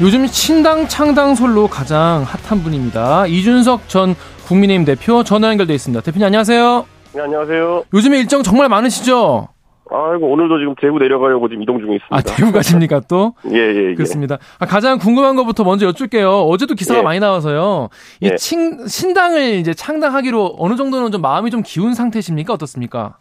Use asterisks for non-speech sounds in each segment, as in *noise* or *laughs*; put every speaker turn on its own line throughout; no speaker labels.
요즘 신당 창당 솔로 가장 핫한 분입니다. 이준석 전 국민의힘 대표 전화 연결돼 있습니다. 대표님 안녕하세요.
네, 안녕하세요.
요즘에 일정 정말 많으시죠?
아이고, 오늘도 지금 대구 내려가려고 지금 이동 중에 있습니다.
아, 대구 가십니까 또? *laughs*
예, 예, 예.
그렇습니다. 아, 가장 궁금한 것부터 먼저 여쭐게요. 어제도 기사가
예.
많이 나와서요. 이
예.
친, 신당을 이제 창당하기로 어느 정도는 좀 마음이 좀 기운 상태십니까? 어떻습니까?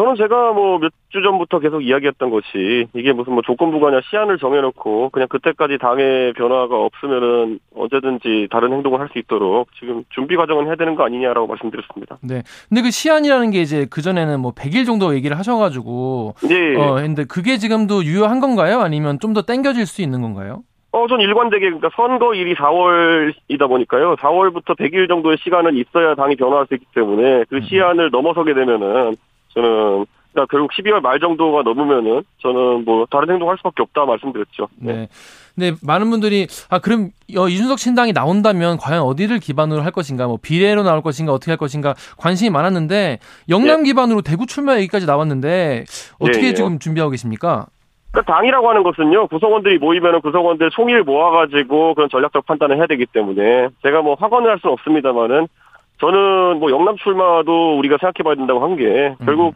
저는 제가 뭐 몇 주 전부터 계속 이야기했던 것이 이게 무슨 뭐 조건부가 아니라 시한을 정해놓고 그냥 그때까지 당의 변화가 없으면은 언제든지 다른 행동을 할 수 있도록 지금 준비 과정은 해야 되는 거 아니냐라고 말씀드렸습니다.
네. 근데 그 시한이라는 게 이제 그 전에는 뭐 100일 정도 얘기를 하셔가지고,
예.
어, 근데 그게 지금도 유효한 건가요? 아니면 좀 더 땡겨질 수 있는 건가요?
어, 전 일관되게, 그러니까 선거일이 4월이다 보니까요. 4월부터 100일 정도의 시간은 있어야 당이 변화할 수 있기 때문에 그 시한을 넘어서게 되면은 저는, 그러니까 결국 12월 말 정도가 넘으면은 저는 뭐 다른 행동할 수밖에 없다 말씀드렸죠.
네. 근데 많은 분들이 아 그럼 어, 이준석 신당이 나온다면 과연 어디를 기반으로 할 것인가, 뭐 비례로 나올 것인가, 어떻게 할 것인가 관심이 많았는데 영남 기반으로 대구 출마 얘기까지 나왔는데 어떻게
예, 예.
지금 준비하고 계십니까?
그러니까 당이라고 하는 것은요, 구성원들이 모이면은 구성원들 총의를 모아가지고 그런 전략적 판단을 해야 되기 때문에 제가 뭐 확언을 할 수는 없습니다만은 저는 뭐 영남 출마도 우리가 생각해봐야 된다고 한 게 결국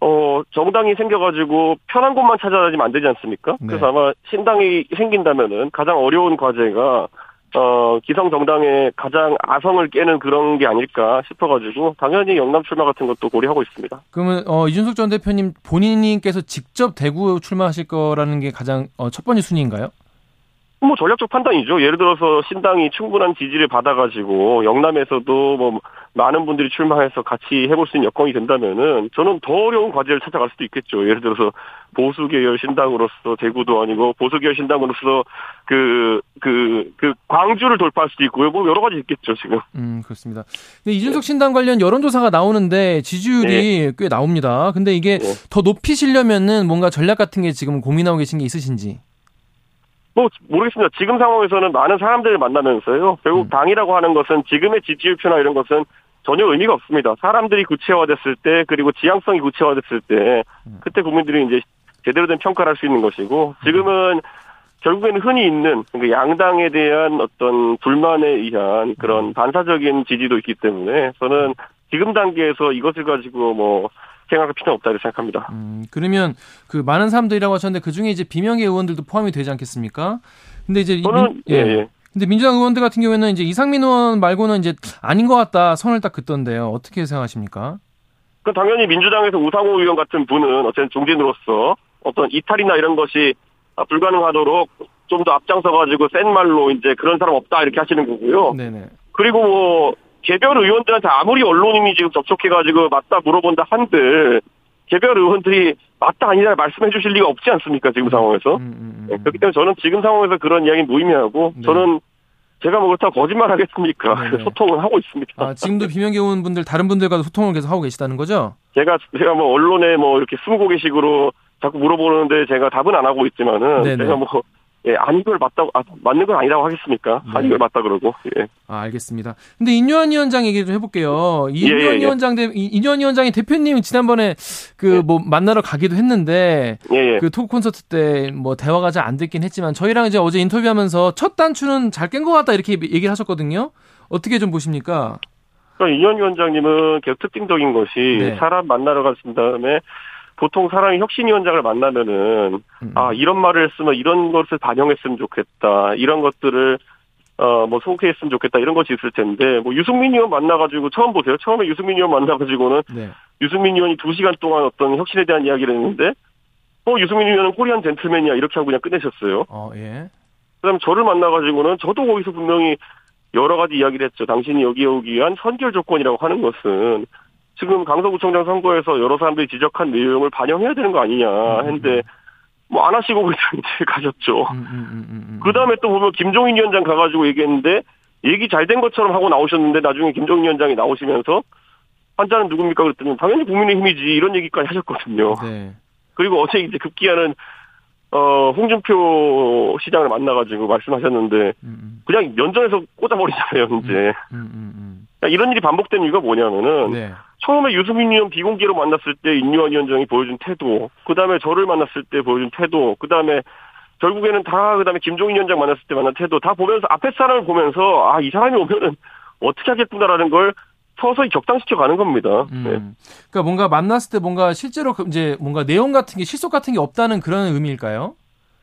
어 정당이 생겨가지고 편한 곳만 찾아다니면 안 되지 않습니까?
네.
그래서 아마 신당이 생긴다면은 가장 어려운 과제가 어 기성 정당의 가장 아성을 깨는 그런 게 아닐까 싶어가지고 당연히 영남 출마 같은 것도 고려하고 있습니다.
그러면 어, 이준석 전 대표님 본인께서 직접 대구 출마하실 거라는 게 가장 어, 첫 번째 순위인가요?
뭐 전략적 판단이죠. 예를 들어서 신당이 충분한 지지를 받아가지고 영남에서도 뭐 많은 분들이 출마해서 같이 해볼 수 있는 여건이 된다면은 저는 더 어려운 과제를 찾아갈 수도 있겠죠. 예를 들어서 보수 계열 신당으로서 대구도 아니고 보수 계열 신당으로서 그 그 그 광주를 돌파할 수도 있고요. 뭐 여러 가지 있겠죠 지금.
음 그렇습니다. 근데 이준석 신당 관련 여론조사가 나오는데 지지율이 꽤 나옵니다. 근데 이게
네.
더 높이시려면은 뭔가 전략 같은 게 지금 고민하고 계신 게 있으신지?
뭐 모르겠습니다. 지금 상황에서는 많은 사람들을 만나면서요. 결국
음.
당이라고 하는 것은 지금의 지지율표나 이런 것은 전혀 의미가 없습니다. 사람들이 구체화됐을 때 그리고 지향성이 구체화됐을 때
음.
그때 국민들이 이제 제대로 된 평가를 할 수 있는 것이고 지금은 결국에는 흔히 있는 그 양당에 대한 어떤 불만에 의한 그런 반사적인 지지도 있기 때문에 저는 지금 단계에서 이것을 가지고 뭐 생각할 필요는 없다 고 생각합니다.
음, 그러면 그 많은 사람들이라고 하셨는데 그 중에 이제 비명계 의원들도 포함이 되지 않겠습니까? 근데 이제 이
저는
민-
예, 예.
근데 민주당 의원들 같은 경우에는 이제 이상민 의원 말고는 이제 아닌 것 같다 선을 딱 긋던데요. 어떻게 생각하십니까?
그 당연히 민주당에서 우상호 의원 같은 분은 어쨌든 중진으로서 어떤 이탈이나 이런 것이 아, 불가능하도록 좀 더 앞장서 가지고 센 말로 이제 그런 사람 없다 이렇게 하시는 거고요.
네네.
그리고 뭐 개별 의원들한테 아무리 언론인이 지금 접촉해가지고 맞다 물어본다 한들 개별 의원들이 맞다 아니다 말씀해 주실 리가 없지 않습니까 지금 상황에서.
음, 음, 음.
네, 그렇기 때문에 저는 지금 상황에서 그런 이야기는 무의미하고
네.
저는 제가 뭐 그렇다고 거짓말 하겠습니까?
네네. *laughs*
소통을 하고 있습니다.
아, 지금도 비명계 의원분들 다른 분들과도 소통을 계속 하고 계시다는 거죠?
제가 제가 뭐 언론에 뭐 이렇게 스무고개식으로 자꾸 물어보는데 제가 답은 안 하고 있지만은
네네.
제가 뭐 예, 아닌 걸 맞다고 아, 맞는 건 아니라고 하겠습니까?
네.
아닌 걸 맞다 그러고 예.
아, 알겠습니다. 근데 인유한 위원장 얘기 좀 해볼게요. 인유한
예, 예.
위원장 대, 이- 인유한 위원장이 대표님 지난번에 그 뭐 만나러 가기도 했는데
예, 예.
그 토크 콘서트 때 뭐 대화가 잘 안 됐긴 했지만 저희랑 이제 어제 인터뷰하면서 첫 단추는 잘 깬 것 같다 이렇게 얘기를 하셨거든요. 어떻게 좀 보십니까?
그러니까 이현 위원장님은 계속 특징적인 것이
네.
사람 만나러 가신 다음에 보통 사람이 혁신위원장을 만나면은
음.
아 이런 말을 했으면 이런 것을 반영했으면 좋겠다 이런 것들을 어뭐 소개했으면 좋겠다 이런 것이 있을 텐데 뭐 유승민 의원 만나가지고 처음 보세요 처음에 유승민 의원 만나가지고는
네.
유승민 의원이 두 시간 동안 어떤 혁신에 대한 이야기를 했는데 어 유승민 의원은 코리안 젠틀맨이야 이렇게 하고 그냥 끝내셨어요.
어, 예.
그다음 저를 만나가지고는 저도 거기서 분명히 여러 가지 이야기를 했죠. 당신이 여기에 오기 위한 선결 조건이라고 하는 것은 지금 강서구청장 선거에서 여러 사람들이 지적한 내용을 반영해야 되는 거 아니냐 했는데 뭐 안 하시고 그냥 *laughs* 이제 가셨죠.
음, 음, 음, 음, 음.
그 다음에 또 보면 김종인 위원장 가가지고 얘기했는데 얘기 잘 된 것처럼 하고 나오셨는데 나중에 김종인 위원장이 나오시면서 환자는 누굽니까 그랬더니 당연히 국민의힘이지 이런 얘기까지 하셨거든요.
네.
그리고 어제 이제 급기야는 어 홍준표 시장을 만나가지고 말씀하셨는데
음, 음,
그냥 면전에서 꽂아버리잖아요 이제
음, 음, 음.
그러니까 이런 일이 반복된 이유가 뭐냐면은
네.
처음에 유승민 의원 비공개로 만났을 때 인유한 위원장이 보여준 태도 그 다음에 저를 만났을 때 보여준 태도 그 다음에 결국에는 다 그 다음에 김종인 위원장 만났을 때 만난 태도 다 보면서 앞에 사람을 보면서 아 이 사람이 오면은 어떻게 하겠구나라는 걸 서서히 격상시켜 가는 겁니다.
음.
네.
그러니까 뭔가 만났을 때 뭔가 실제로 그 이제 뭔가 내용 같은 게 실속 같은 게 없다는 그런 의미일까요?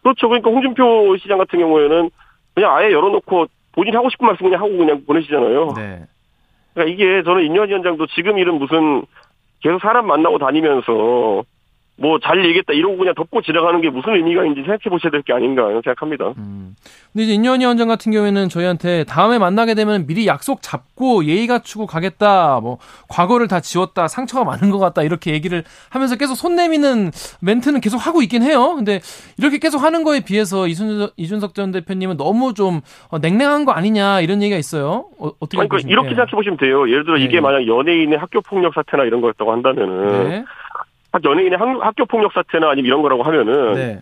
그렇죠. 그러니까 홍준표 시장 같은 경우에는 그냥 아예 열어놓고 본인 하고 싶은 말씀 그냥 하고 그냥 보내시잖아요.
네.
그러니까 이게 저는 인현 위원장도 지금 일은 무슨 계속 사람 만나고 다니면서 뭐 잘 얘기했다 이러고 그냥 덮고 지나가는 게 무슨 의미가 있는지 생각해 보셔야 될 게 아닌가 생각합니다.
음. 근데 이제 인현 위원장 같은 경우에는 저희한테 다음에 만나게 되면 미리 약속 잡고 예의 갖추고 가겠다. 뭐 과거를 다 지웠다. 상처가 많은 것 같다. 이렇게 얘기를 하면서 계속 손 내미는 멘트는 계속 하고 있긴 해요. 근데 이렇게 계속 하는 거에 비해서 이준석, 이준석 전 대표님은 너무 좀 어, 냉랭한 거 아니냐 이런 얘기가 있어요. 어, 떻게
그러니까 이렇게 생각해 보시면 돼요. 예를 들어
네.
이게 만약 연예인의 학교 폭력 사태나 이런 거였다고 한다면은
네.
연예인의 학- 학교 폭력 사태나 아니면 이런 거라고 하면은
네.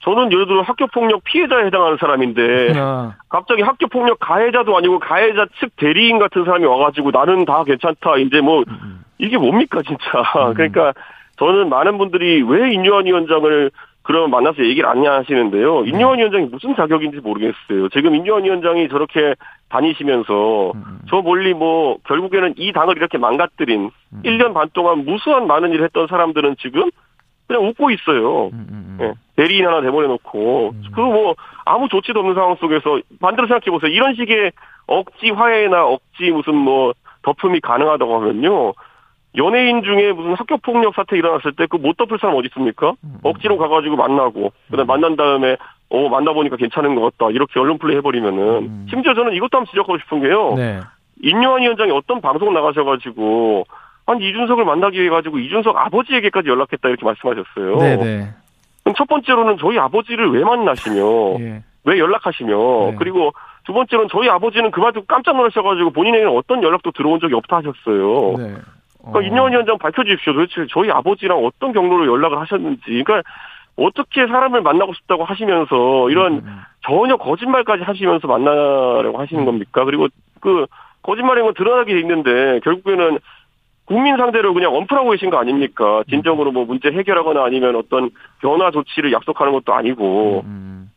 저는 예를 들어 학교 폭력 피해자에 해당하는 사람인데
아,
갑자기 학교 폭력 가해자도 아니고 가해자 측 대리인 같은 사람이 와가지고 나는 다 괜찮다 이제 뭐
음,
이게 뭡니까 진짜
음. *laughs*
그러니까 저는 많은 분들이 왜 인유한 위원장을 그러면 만나서 얘기를 안 하시는데요
네.
인유한 위원장이 무슨 자격인지 모르겠어요 지금 인유한 위원장이 저렇게 다니시면서
음, 음,
저 멀리 뭐 결국에는 이 당을 이렇게 망가뜨린
음.
1년 반 동안 무수한 많은 일을 했던 사람들은 지금 그냥 웃고 있어요.
음, 음, 음.
예, 대리인 하나 내보내놓고
음.
그뭐 아무 조치도 없는 상황 속에서 반대로 생각해 보세요. 이런 식의 억지 화해나 억지 무슨 뭐 덮음이 가능하다고 하면요. 연예인 중에 무슨 학교 폭력 사태 일어났을 때 그 못 덮을 사람 어디 있습니까?
음.
억지로 가가지고 만나고 그다음 만난 다음에 어 만나보니까 괜찮은 것 같다 이렇게 언론 플레이 해버리면은
음.
심지어 저는 이것도 한번 지적하고 싶은 게요.
네.
인요한 위원장이 어떤 방송 나가셔가지고 아니 이준석을 만나기 위해 가지고 이준석 아버지에게까지 연락했다 이렇게 말씀하셨어요.
네, 네.
그럼 첫 번째로는 저희 아버지를 왜 만나시며
예.
왜 연락하시며
네.
그리고 두 번째로는 저희 아버지는 그만 두고 깜짝 놀라셔가지고 본인에게는 어떤 연락도 들어온 적이 없다 하셨어요.
네.
그러니까
어.
인요한 위원장 밝혀 주십시오. 도대체 저희 아버지랑 어떤 경로로 연락을 하셨는지. 그러니까 어떻게 사람을 만나고 싶다고 하시면서 이런
음, 음.
전혀 거짓말까지 하시면서 만나려고 하시는 겁니까? 그리고 그 거짓말인 건 드러나게 돼 있는데 결국에는 국민 상대로 그냥 엄플하고 계신 거 아닙니까? 진정으로 뭐 문제 해결하거나 아니면 어떤 변화 조치를 약속하는 것도 아니고.
음,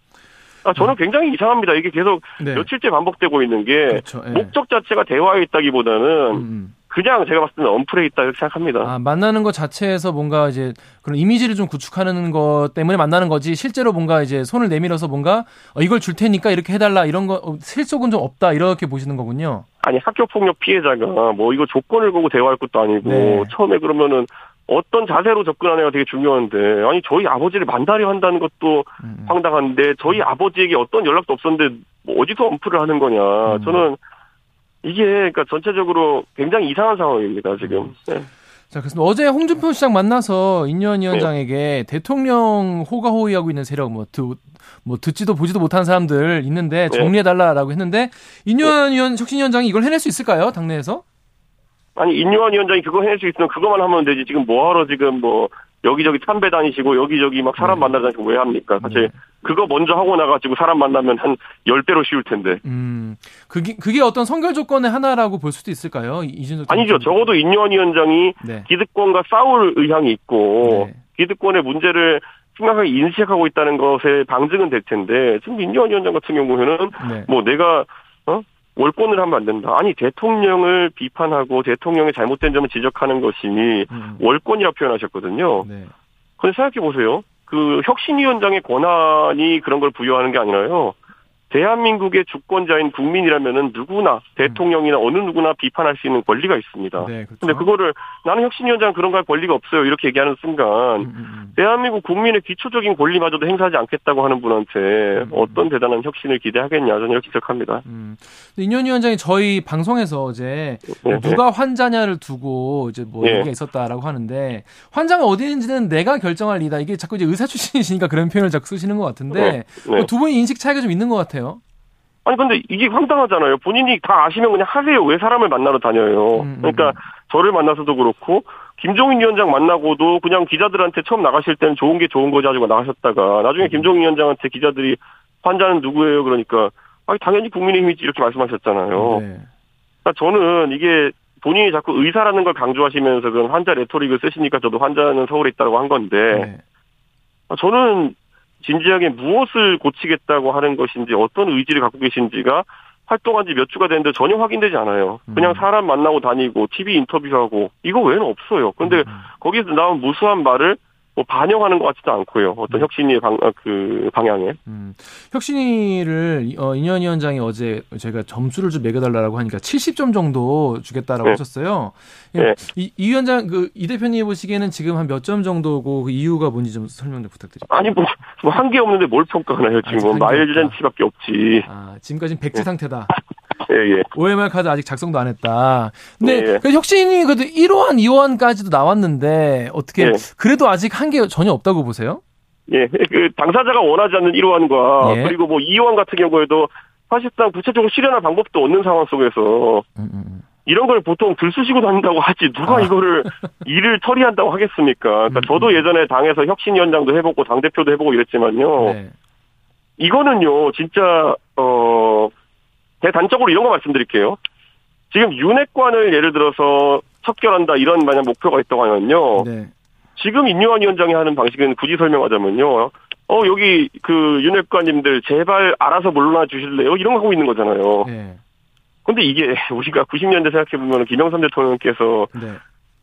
아, 저는 굉장히 이상합니다. 이게 계속
네.
며칠째 반복되고 있는 게
그렇죠. 예.
목적 자체가 대화에 있다기보다는
음, 음.
그냥 제가 봤을 때는 엄플에 있다 이렇게 생각합니다.
아, 만나는 것 자체에서 뭔가 이제 그런 이미지를 좀 구축하는 것 때문에 만나는 거지 실제로 뭔가 이제 손을 내밀어서 뭔가 어, 이걸 줄 테니까 이렇게 해달라 이런 거 어, 실속은 좀 없다 이렇게 보시는 거군요.
아니 학교 폭력 피해자가 뭐 이거 조건을 보고 대화할 것도 아니고
네.
처음에 그러면은 어떤 자세로 접근하느냐가 되게 중요한데 아니 저희 아버지를 만나려 한다는 것도
음, 음.
황당한데 저희 아버지에게 어떤 연락도 없었는데 뭐 어디서 엄플을 하는 거냐
음.
저는 이게 그러니까 전체적으로 굉장히 이상한 상황입니다 지금 네.
자, 그래서 어제 홍준표 시장 만나서 인현 위원장에게 대통령 호가호위하고 있는 세력 뭐, 듣, 뭐 듣지도 보지도 못한 사람들 있는데
네.
정리해 달라라고 했는데 인현 위원 혁신 위원장이 이걸 해낼 수 있을까요? 당내에서?
아니 인유한 위원장이 그거 해낼 수 있으면 그거만 하면 되지 지금 뭐하러 지금 뭐 여기저기 참배 다니시고 여기저기 막 사람
네.
만나러 다니고 왜 합니까 사실
네.
그거 먼저 하고 나가지고 사람 만나면 한 10배로 쉬울 텐데
음, 그게 그게 어떤 선결 조건의 하나라고 볼 수도 있을까요? 이- 이준석
아니죠. 적어도 인유한 위원장이
네.
기득권과 싸울 의향이 있고
네.
기득권의 문제를 심각하게 인식하고 있다는 것에 방증은 될 텐데 지금 인유한 위원장 같은 경우에는
네.
뭐 내가 어 월권을 하면 안 된다. 아니 대통령을 비판하고 대통령의 잘못된 점을 지적하는 것이
음,
월권이라 표현하셨거든요.
네.
근데 생각해 보세요. 그 혁신위원장의 권한이 그런 걸 부여하는 게 아니라요. 대한민국의 주권자인 국민이라면은 누구나 대통령이나 어느 누구나 비판할 수 있는 권리가 있습니다.
네, 그렇죠.
근데 그거를 나는 혁신위원장 그런 거 할 권리가 없어요. 이렇게 얘기하는 순간
음, 음, 음.
대한민국 국민의 기초적인 권리마저도 행사하지 않겠다고 하는 분한테 어떤 대단한 혁신을 기대하겠냐 저는 이렇게 지적합니다.
음. 인현 위원장이 저희 방송에서 어제
네,
누가 환자냐를 두고 이제 뭐
네.
얘기가 있었다라고 하는데 환자가 어디 있는지는 내가 결정할 일이다. 이게 자꾸 이제 의사 출신이시니까 그런 표현을 자꾸 쓰시는 것 같은데
네, 네.
뭐두 분이 인식 차이가 좀 있는 것 같아요.
아니 근데 이게 황당하잖아요. 본인이 다 아시면 그냥 하세요. 왜 사람을 만나러 다녀요?
음, 음,
그러니까 저를 만나서도 그렇고 김종인 위원장 만나고도 그냥 기자들한테 처음 나가실 때는 좋은 게 좋은 거지 가지고 나가셨다가 나중에 김종인 위원장한테 기자들이 환자는 누구예요? 그러니까 아니 당연히 국민의힘이지 이렇게 말씀하셨잖아요.
네.
그러니까 저는 이게 본인이 자꾸 의사라는 걸 강조하시면서 그런 환자 레토릭을 쓰시니까 저도 환자는 서울에 있다고 한 건데
네.
아, 저는 진지하게 무엇을 고치겠다고 하는 것인지 어떤 의지를 갖고 계신지가 활동한 지 몇 주가 됐는데 전혀 확인되지 않아요. 그냥
음.
사람 만나고 다니고 TV 인터뷰하고 이거 외에는 없어요. 근데
음.
거기서 나온 무수한 말을 뭐 반영하는 것 같지도 않고요. 어떤 혁신의 방, 아, 그 방향에.
음, 혁신이를 어, 인현 위원장이 어제 제가 점수를 좀 매겨달라고 하니까 70점 정도 주겠다라고
네.
하셨어요.
네.
이, 이 위원장 그 이 대표님 보시기에는 지금 한 몇 점 정도고 그 이유가 뭔지 좀 설명 좀 부탁드립니다.
아니 뭐한게 없는데 뭘 평가하나요? 지금
아직 한게
마일잔치밖에 없지.
아 지금까지는 백지
네.
상태다. *laughs*
예 예.
OMR 카드 아직 작성도 안 했다. 근데
네.
그 혁신이 그래도 1호안, 2호안까지도 나왔는데 어떻게
네.
그래도 아직 한 게 전혀 없다고 보세요?
예, 그 당사자가 원하지 않는 1호안과
예.
그리고 뭐 2호안 같은 경우에도 사실상 구체적으로 실현할 방법도 없는 상황 속에서
음, 음, 음.
이런 걸 보통 들쑤시고 다닌다고 하지 누가
아.
이거를 *laughs* 일을 처리한다고 하겠습니까? 그러니까
음,
저도
음.
예전에 당에서 혁신위원장도 해보고 당 대표도 해보고 이랬지만요.
네.
이거는요 진짜 어 대단적으로 이런 거 말씀드릴게요. 지금 윤핵관을 예를 들어서 척결한다 이런 만약 목표가 있다고 하면요.
네.
지금 인요한 위원장이 하는 방식은 굳이 설명하자면요. 어, 여기 그 윤핵관님들 제발 알아서 물러나 주실래요? 이런 거 하고 있는 거잖아요.
네.
근데 이게 *laughs* 우리가 90년대 생각해 보면 김영삼 대통령께서
네.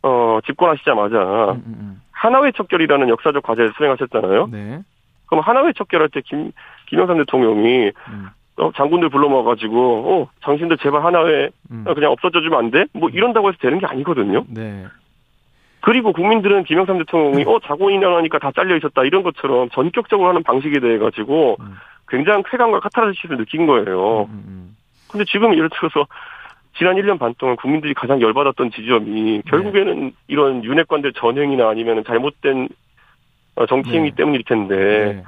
어, 집권하시자마자
음, 음,
하나회 척결이라는 역사적 과제를 수행하셨잖아요.
음. 네.
그럼 하나회 척결할 때 김, 김영삼 대통령이
음,
어, 장군들 불러 모아가지고 어, 당신들 제발 하나회
음.
그냥 없어져 주면 안 돼? 뭐 이런다고 해서 되는 게 아니거든요.
네.
그리고 국민들은 김영삼 대통령이 어 자고인연하니까 다 잘려 있었다 이런 것처럼 전격적으로 하는 방식에 대해 가지고
음.
굉장한 쾌감과 카타르시스를 느낀 거예요.
음, 음,
근데 지금 예를 들어서 지난 1년 반 동안 국민들이 가장 열받았던 지점이 결국에는 이런 윤핵관들 전행이나 아니면 잘못된 어, 정치 행위
네.
때문일 텐데
네.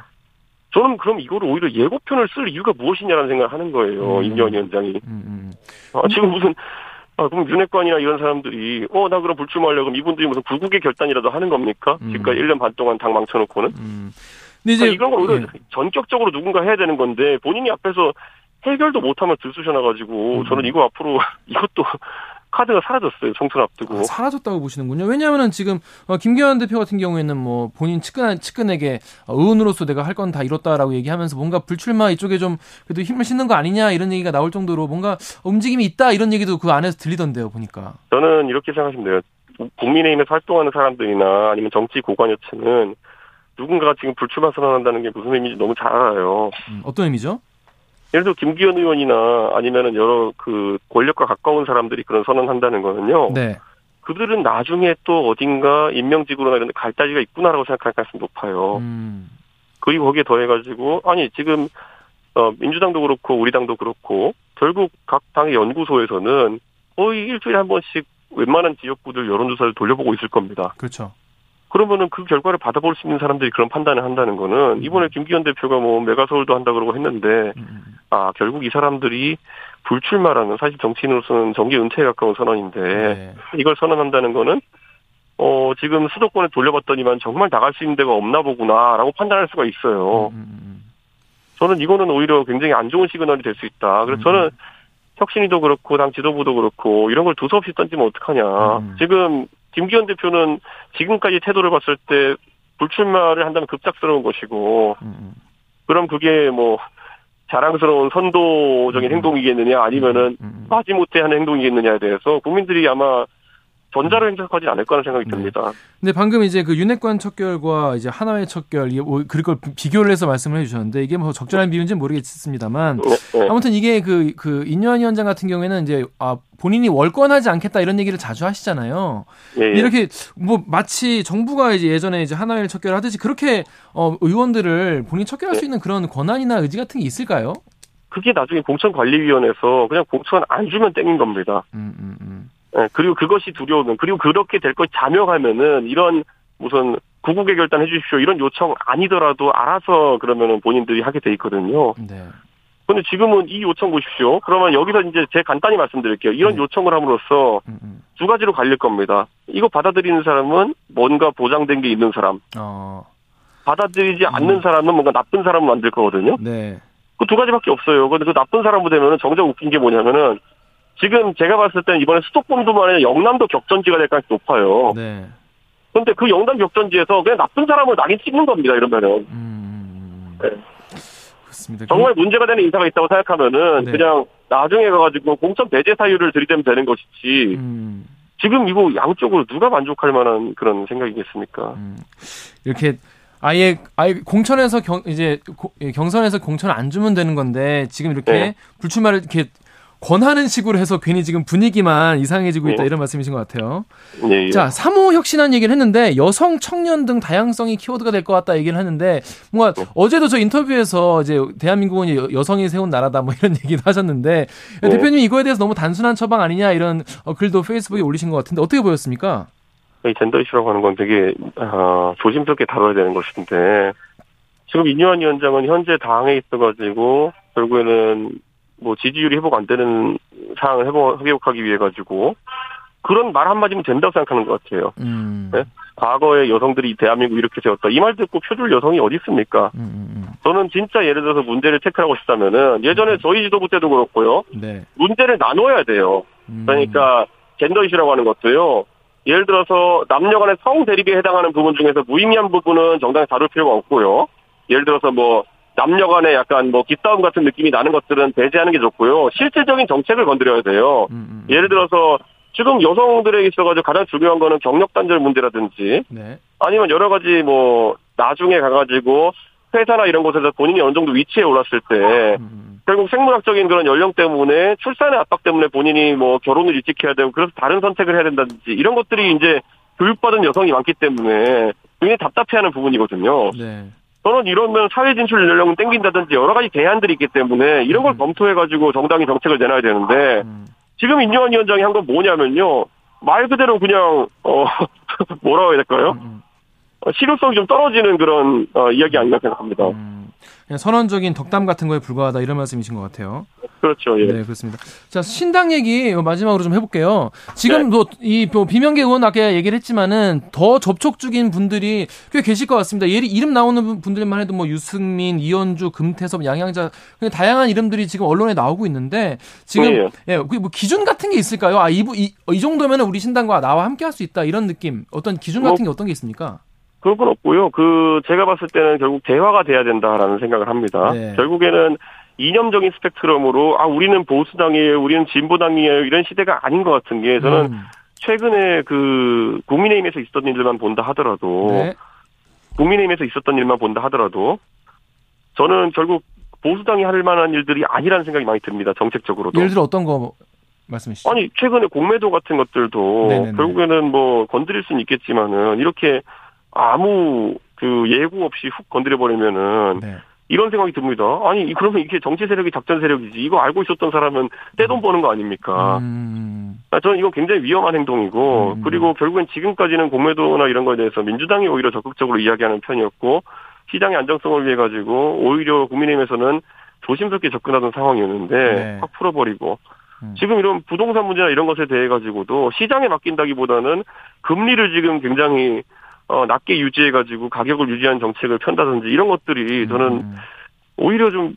저는 그럼 이거를 오히려 예고편을 쓸 이유가 무엇이냐라는 생각을 하는 거예요.
음.
임기원 위원장이.
음, 음.
아, 지금 무슨 아, 그럼 윤핵관이나 이런 사람들이 어 나 그럼 불출마하려고 그럼 이분들이 무슨 구국의 결단이라도 하는 겁니까?
음.
지금까지 1년 반 동안 당 망쳐놓고는
음. 근데 이제
그러니까 이런 걸 오히려
예.
전격적으로 누군가 해야 되는 건데 본인이 앞에서 해결도 못하면 들쑤셔놔가지고
음.
저는 이거 앞으로 *laughs* 이것도 카드가 사라졌어요 총선 앞두고
아, 사라졌다고 보시는군요. 왜냐하면 지금 어, 김기현 대표 같은 경우에는 뭐 본인 측근 측근에게 어, 의원으로서 내가 할 건 다 이뤘다라고 얘기하면서 뭔가 불출마 이쪽에 좀 그래도 힘을 싣는 거 아니냐 이런 얘기가 나올 정도로 뭔가 움직임이 있다 이런 얘기도 그 안에서 들리던데요 보니까.
저는 이렇게 생각하시면 돼요 국민의힘에서 활동하는 사람들이나 아니면 정치 고관여층은 누군가가 지금 불출마 선언한다는 게 무슨 의미인지 너무 잘 알아요
음, 어떤 의미죠?
예를 들어 김기현 의원이나 아니면은 여러 그 권력과 가까운 사람들이 그런 선언한다는 거는요
네.
그들은 나중에 또 어딘가 임명직으로나 이런 데갈 다리가 있구나라고 생각할 가능성이 높아요.
음,
그리고 거기에 더해가지고 아니 지금 어, 민주당도 그렇고 우리 당도 그렇고 결국 각 당의 연구소에서는 거의 일주일에 한 번씩 웬만한 지역구들 여론조사를 돌려보고 있을 겁니다.
그렇죠.
그러면은 그 결과를 받아볼 수 있는 사람들이 그런 판단을 한다는 거는 이번에 김기현 대표가 뭐 메가서울도 한다 그러고 했는데
음, 음,
아 결국 이 사람들이 불출마라는 사실 정치인으로서는 정계 은퇴에 가까운 선언인데
네.
이걸 선언한다는 거는 어 지금 수도권에 돌려봤더니만 정말 나갈 수 있는 데가 없나 보구나라고 판단할 수가 있어요.
음, 음, 음.
저는 이거는 오히려 굉장히 안 좋은 시그널이 될 수 있다. 그래서
음.
저는 혁신이도 그렇고 당 지도부도 그렇고 이런 걸 두서없이 던지면 어떡하냐.
음.
지금 김기현 대표는 지금까지 태도를 봤을 때 불출마를 한다면 급작스러운 것이고
음, 음.
그럼 그게 뭐 자랑스러운 선도적인
음.
행동이겠느냐 아니면은
음, 음.
마지못해 하는 행동이겠느냐에 대해서 국민들이 아마 전자를 행사하지 않을까 하는 생각이
네.
듭니다.
근데 방금 이제 그 윤핵관 척결과 이제 하나의 척결 뭐 그걸 비교를 해서 말씀을 해주셨는데 이게 뭐 적절한 비유인지 는 모르겠습니다만
네, 네.
아무튼 이게 그, 그, 인요한 위원장 같은 경우에는 이제, 아, 본인이 월권하지 않겠다 이런 얘기를 자주 하시잖아요.
예, 예.
이렇게, 뭐, 마치 정부가 이제 예전에 이제 하나회를 척결을 하듯이 그렇게, 어, 의원들을 본인이 척결할 수
네.
있는 그런 권한이나 의지 같은 게 있을까요?
그게 나중에 공천관리위원회에서 그냥 공천 안 주면 땡긴 겁니다.
음, 음,
그리고 그것이 두려우면 그리고 그렇게 될것 자명하면은 이런 무슨 구국의 결단 해주십시오 이런 요청 아니더라도 알아서 그러면은 본인들이 하게 돼 있거든요.
네.
근데 지금은 이 요청 보십시오. 그러면 여기서 이제 제 간단히 말씀드릴게요. 이런
네.
요청을 함으로써
음, 음.
두 가지로 갈릴 겁니다. 이거 받아들이는 사람은 뭔가 보장된 게 있는 사람,
어,
받아들이지
음.
않는 사람은 뭔가 나쁜 사람을 만들 거거든요.
네.
그 두 가지밖에 없어요. 근데 그 나쁜 사람으로 되면은 정작 웃긴 게 뭐냐면은 지금 제가 봤을 때는 이번에 수도권도만 아니라 영남도 격전지가 될 가능성이 높아요.
네.
근데 그 영남 격전지에서 그냥 나쁜 사람을 낙인 찍는 겁니다. 이러면은.
음, 음,
네.
그렇습니다.
정말 문제가 되는 인사가 있다고 생각하면은
네.
그냥 나중에 가가지고 공천 배제 사유를 들이대면 되는 것이지
음,
지금 이거 양쪽으로 누가 만족할 만한 그런 생각이겠습니까?
음. 이렇게 아예 아예 공천에서 경 이제 고- 예, 경선에서 공천을 안 주면 되는 건데 지금 이렇게
네.
불출마를 이렇게 권하는 식으로 해서 괜히 지금 분위기만 이상해지고 있다
네.
이런 말씀이신 것 같아요.
예, 예.
자, 3호 혁신안 얘기를 했는데 여성, 청년 등 다양성이 키워드가 될 것 같다 얘기를 하는데 뭔가
네.
어제도 저 인터뷰에서 이제 대한민국은 여- 여성이 세운 나라다 뭐 이런 *laughs* 얘기도 하셨는데
네.
대표님 이거에 대해서 너무 단순한 처방 아니냐 이런 어, 글도 페이스북에 올리신 것 같은데 어떻게 보였습니까?
이 젠더 이슈라고 하는 건 되게 아, 조심스럽게 다뤄야 되는 것인데 지금 이뇨한 위원장은 현재 당에 있어가지고 결국에는 뭐 지지율이 회복 안 되는 상황을 회복, 회복하기 위해 가지고 그런 말 한마디면 된다고 생각하는 것 같아요.
음.
네? 과거에 여성들이 이 대한민국 이렇게 세웠다. 이 말 듣고 표줄 여성이 어디 있습니까?
음, 음, 음.
저는 진짜 예를 들어서 문제를 체크하고 싶다면은 예전에 저희 지도부 때도 그렇고요.
네.
문제를 나눠야 돼요.
음.
그러니까 젠더 이슈라고 하는 것도요. 예를 들어서 남녀 간의 성 대립에 해당하는 부분 중에서 무의미한 부분은 정당히 다룰 필요가 없고요. 예를 들어서 뭐 남녀 간의 약간 뭐 기싸움 같은 느낌이 나는 것들은 배제하는 게 좋고요. 실질적인 정책을 건드려야 돼요.
음, 음, 음.
예를 들어서 지금 여성들에게 있어가지고 가장 중요한 거는 경력 단절 문제라든지
네.
아니면 여러 가지 뭐 나중에 가가지고 회사나 이런 곳에서 본인이 어느 정도 위치에 올랐을 때
음, 음.
결국 생물학적인 그런 연령 때문에 출산의 압박 때문에 본인이 뭐 결혼을 일찍 해야 되고 그래서 다른 선택을 해야 된다든지 이런 것들이 이제 교육받은 여성이 많기 때문에 굉장히 답답해하는 부분이거든요.
네.
저는 이러면 사회 진출 연령은 땡긴다든지 여러 가지 대안들이 있기 때문에 이런 걸
음.
검토해가지고 정당이 정책을 내놔야 되는데
음.
지금 인요한 위원장이 한 건 뭐냐면요 말 그대로 그냥 어 *laughs* 뭐라고 해야 될까요?
음, 음.
어, 실효성이 좀 떨어지는 그런 어, 이야기 아닌가 생각합니다.
음. 그냥 선언적인 덕담 같은 거에 불과하다 이런 말씀이신 것 같아요.
그렇죠. 예.
네, 그렇습니다. 자, 신당 얘기 마지막으로 좀 해볼게요. 지금
네.
뭐이 뭐 비명계 의원 아까 얘기를 했지만은 더 접촉 중인 분들이 꽤 계실 것 같습니다. 예리 이름 나오는 분들만 해도 뭐 유승민, 이현주, 금태섭, 양양자 그냥 다양한 이름들이 지금 언론에 나오고 있는데 지금
예.
예, 그뭐 기준 같은 게 있을까요? 아, 이, 부- 이, 이 정도면 우리 신당과 나와 함께 할 수 있다 이런 느낌. 어떤 기준
뭐,
같은 게 어떤 게 있습니까?
그런 건 없고요. 그 제가 봤을 때는 결국 대화가 돼야 된다라는 생각을 합니다.
네.
결국에는 이념적인 스펙트럼으로 아 우리는 보수당이에요, 우리는 진보당이에요 이런 시대가 아닌 것 같은 게 저는
음.
최근에 그 국민의힘에서 있었던 일들만 본다 하더라도
네.
국민의힘에서 있었던 일만 본다 하더라도 저는 결국 보수당이 할 만한 일들이 아니라는 생각이 많이 듭니다. 정책적으로도.
예를 들어 어떤 거 말씀이시죠?
아니 최근에 공매도 같은 것들도
네네네.
결국에는 뭐 건드릴 수는 있겠지만은 이렇게 아무 그 예고 없이 훅 건드려 버리면은
네.
이런 생각이 듭니다. 아니 그러면 이게 정치 세력이 작전 세력이지 이거 알고 있었던 사람은 떼돈 버는 거 아닙니까?
음.
아, 저는 이건 굉장히 위험한 행동이고
음.
그리고 결국엔 지금까지는 공매도나 이런 거에 대해서 민주당이 오히려 적극적으로 이야기하는 편이었고 시장의 안정성을 위해 가지고 오히려 국민의힘에서는 조심스럽게 접근하던 상황이었는데
네.
확 풀어버리고
음.
지금 이런 부동산 문제나 이런 것에 대해 가지고도 시장에 맡긴다기보다는 금리를 지금 굉장히 어, 낮게 유지해 가지고 가격을 유지하는 정책을 편다든지 이런 것들이 저는
음.
오히려 좀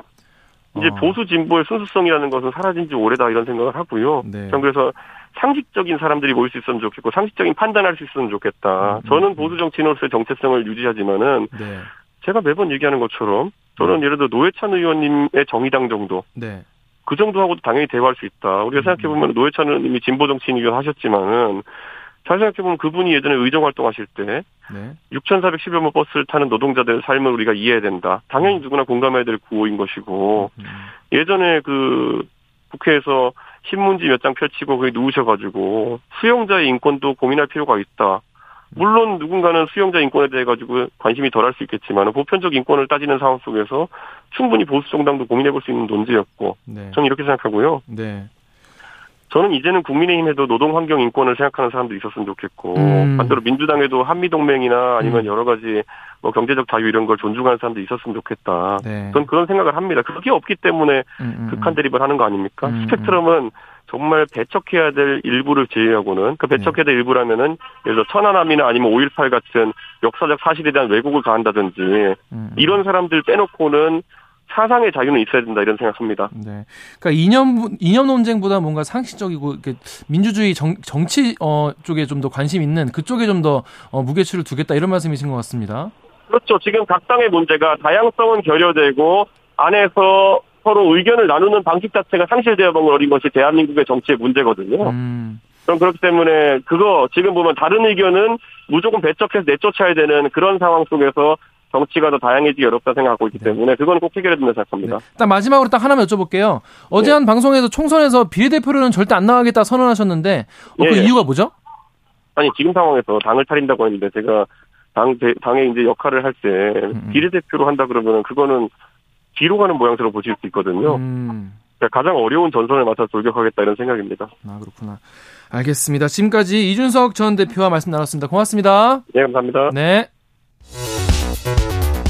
이제
어.
보수 진보의 순수성이라는 것은 사라진 지 오래다 이런 생각을 하고요.
네.
전 그래서 상식적인 사람들이 모일 수 있으면 좋겠고 상식적인 판단할 수 있으면 좋겠다.
음,
저는
음.
보수 정치인으로서의 정체성을 유지하지만은
네.
제가 매번 얘기하는 것처럼 저는 예를 들어 노회찬 의원님의 정의당 정도
네.
그 정도 하고도 당연히 대화할 수 있다. 우리가 생각해 보면 노회찬 의원님이 진보 정치인이긴 하셨지만은 잘 생각해 보면 그분이 예전에 의정 활동하실 때
네.
6,410여 번 버스를 타는 노동자들의 삶을 우리가 이해해야 된다. 당연히 누구나 공감해야 될 구호인 것이고
음.
예전에 그 국회에서 신문지 몇 장 펼치고 거기 누우셔가지고 수용자의 인권도 고민할 필요가 있다. 물론 누군가는 수용자 인권에 대해 가지고 관심이 덜할 수 있겠지만 보편적 인권을 따지는 상황 속에서 충분히 보수 정당도 고민해 볼 수 있는 논제였고
네.
저는 이렇게 생각하고요.
네.
저는 이제는 국민의힘에도 노동 환경 인권을 생각하는 사람도 있었으면 좋겠고
음.
반대로 민주당에도 한미 동맹이나 아니면
음.
여러 가지 뭐 경제적 자유 이런 걸 존중하는 사람도 있었으면 좋겠다.
네.
전 그런 생각을 합니다. 그게 없기 때문에
음, 음,
극한 대립을 하는 거 아닙니까?
음,
스펙트럼은 정말 배척해야 될 일부를 제외하고는 그 배척해야 될 일부라면은 예를 들어 천안함이나 아니면 5.18 같은 역사적 사실에 대한 왜곡을 가한다든지
음, 음.
이런 사람들 빼놓고는 사상의 자유는 있어야 된다 이런 생각합니다.
네. 그러니까 이념 이념 논쟁보다 뭔가 상식적이고 이렇게 민주주의 정, 정치 어 쪽에 좀 더 관심 있는 그쪽에 좀더 어, 무게추를 두겠다 이런 말씀이신 것 같습니다.
그렇죠. 지금 각 당의 문제가 다양성은 결여되고 안에서 서로 의견을 나누는 방식 자체가 상실되어 버린 것이 대한민국의 정치의 문제거든요. 음. 그럼 그렇기 때문에 그거 지금 보면 다른 의견은 무조건 배척해서 내쫓아야 되는 그런 상황 속에서 정치가 더 다양해지기 어렵다 생각하고 있기 네. 때문에 그건 꼭 해결해야 된다 생각합니다. 네.
딱 마지막으로 딱 하나만 여쭤볼게요. 어제 네. 한 방송에서 총선에서 비례대표로는 절대 안 나가겠다 선언하셨는데 어, 그 예, 예. 이유가 뭐죠?
아니 지금 상황에서 당을 차린다고 했는데 제가 당 당의 이제 역할을 할때 음, 음. 비례대표로 한다 그러면은 그거는 뒤로 가는 모양새로 보실 수 있거든요. 음. 그러니까 가장 어려운 전선을 맡아서 돌격하겠다 이런 생각입니다.
아 그렇구나. 알겠습니다. 지금까지 이준석 전 대표와 말씀 나눴습니다. 고맙습니다.
네 감사합니다.
네.